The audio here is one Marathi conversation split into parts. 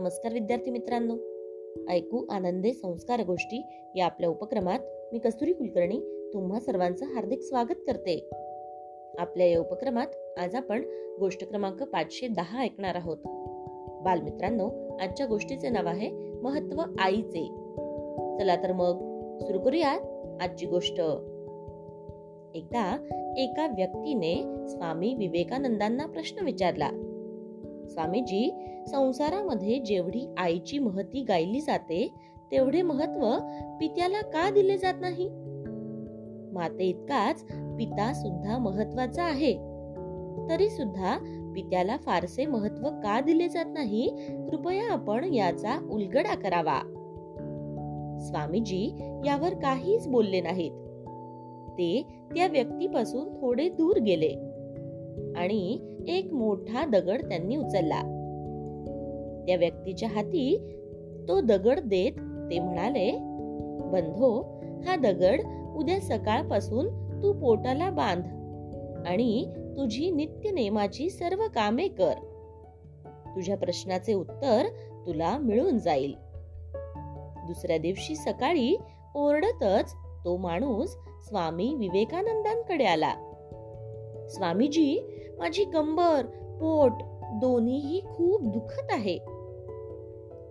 नमस्कार विद्यार्थी मित्रांनो. ऐकू आनंदे संस्कार गोष्टी या आपल्या उपक्रमात मी कस्तुरी कुलकर्णी तुम्हा सर्वांचं हार्दिक स्वागत करते. आपल्या या उपक्रमात आज आपण गोष्ट क्रमांक पाचशे दहा ऐकणार आहोत. बालमित्रांनो आजच्या गोष्टीचे नाव आहे महत्त्व आईचे. चला तर मग सुरू करूयात आजची गोष्ट. एकदा एका व्यक्तीने स्वामी विवेकानंदांना प्रश्न विचारला. स्वामीजी संसारामध्ये जेवढी आईची महती गायली जाते तेवढे महत्त्व पित्याला का दिले जात नाही? माते इतकाच पिता सुद्धा महत्त्वाचा आहे. तरी सुद्धा पित्याला फारसे महत्त्व का दिले जात नाही? कृपया आपण याचा उलगडा करावा. स्वामीजी यावर काहीच बोलले नाहीत. ते त्या व्यक्तीपासून थोडे दूर गेले. आणि एक मोठा दगड त्यांनी उचलला. त्या व्यक्तीच्या हाती तो दगड देत ते म्हणाले बंधो हा दगड उद्या सकाळपासून तू पोटाला बांध आणि तुझी नित्य नेमाची सर्व कामे कर. तुझ्या प्रश्नाचे उत्तर तुला मिळून जाईल. दुसऱ्या दिवशी सकाळी ओरडतच तो माणूस स्वामी विवेकानंदांकडे आला. स्वामीजी माझी कंबर पोट दोन्हीही खूप दुखत आहे.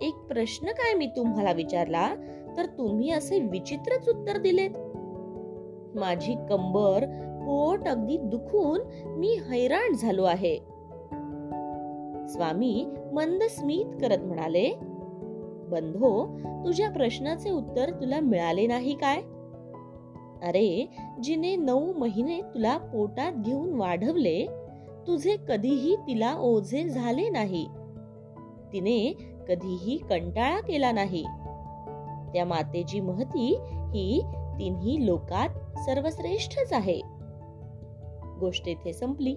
एक प्रश्न काय मी तुम्हाला विचारला? तर तुम्ही असे विचित्रच उत्तर दिलेत. माझी कंबर पोट अगदी दुखून मी हैराण झालो आहे. स्वामी मंद स्मित करत म्हणाले बंधो तुझ्या प्रश्नाचे उत्तर तुला मिळाले नाही काय? अरे जिने नऊ महिने तुला पोटात घेऊन वाढवले तुझे कधीही तिला ओझे झाले नाही. तिने कधीही कंटाळा केला नाही. त्या मातेची महती ही तिन्ही लोकात सर्वश्रेष्ठच आहे. गोष्ट इथे संपली.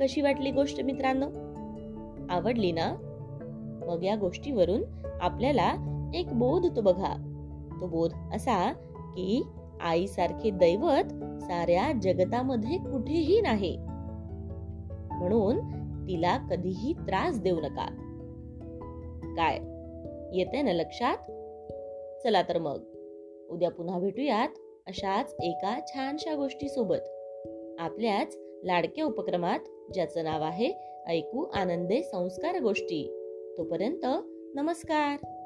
कशी वाटली गोष्ट मित्रांनो? आवडली ना? मग या गोष्टीवरून आपल्याला एक बोध तो बघा. तो बोध असा की आईसारखे दैवत साऱ्या जगतामध्ये कुठेही नाही. म्हणून तिला कधीही त्रास देऊ नका. काय? येते ना लक्षात? चला तर मग. उद्या पुन्हा भेटूयात अशाच एका छानशा गोष्टी सोबत आपल्याच लाडक्या उपक्रमात ज्याचं नाव आहे ऐकू आनंदे संस्कार गोष्टी. तोपर्यंत नमस्कार.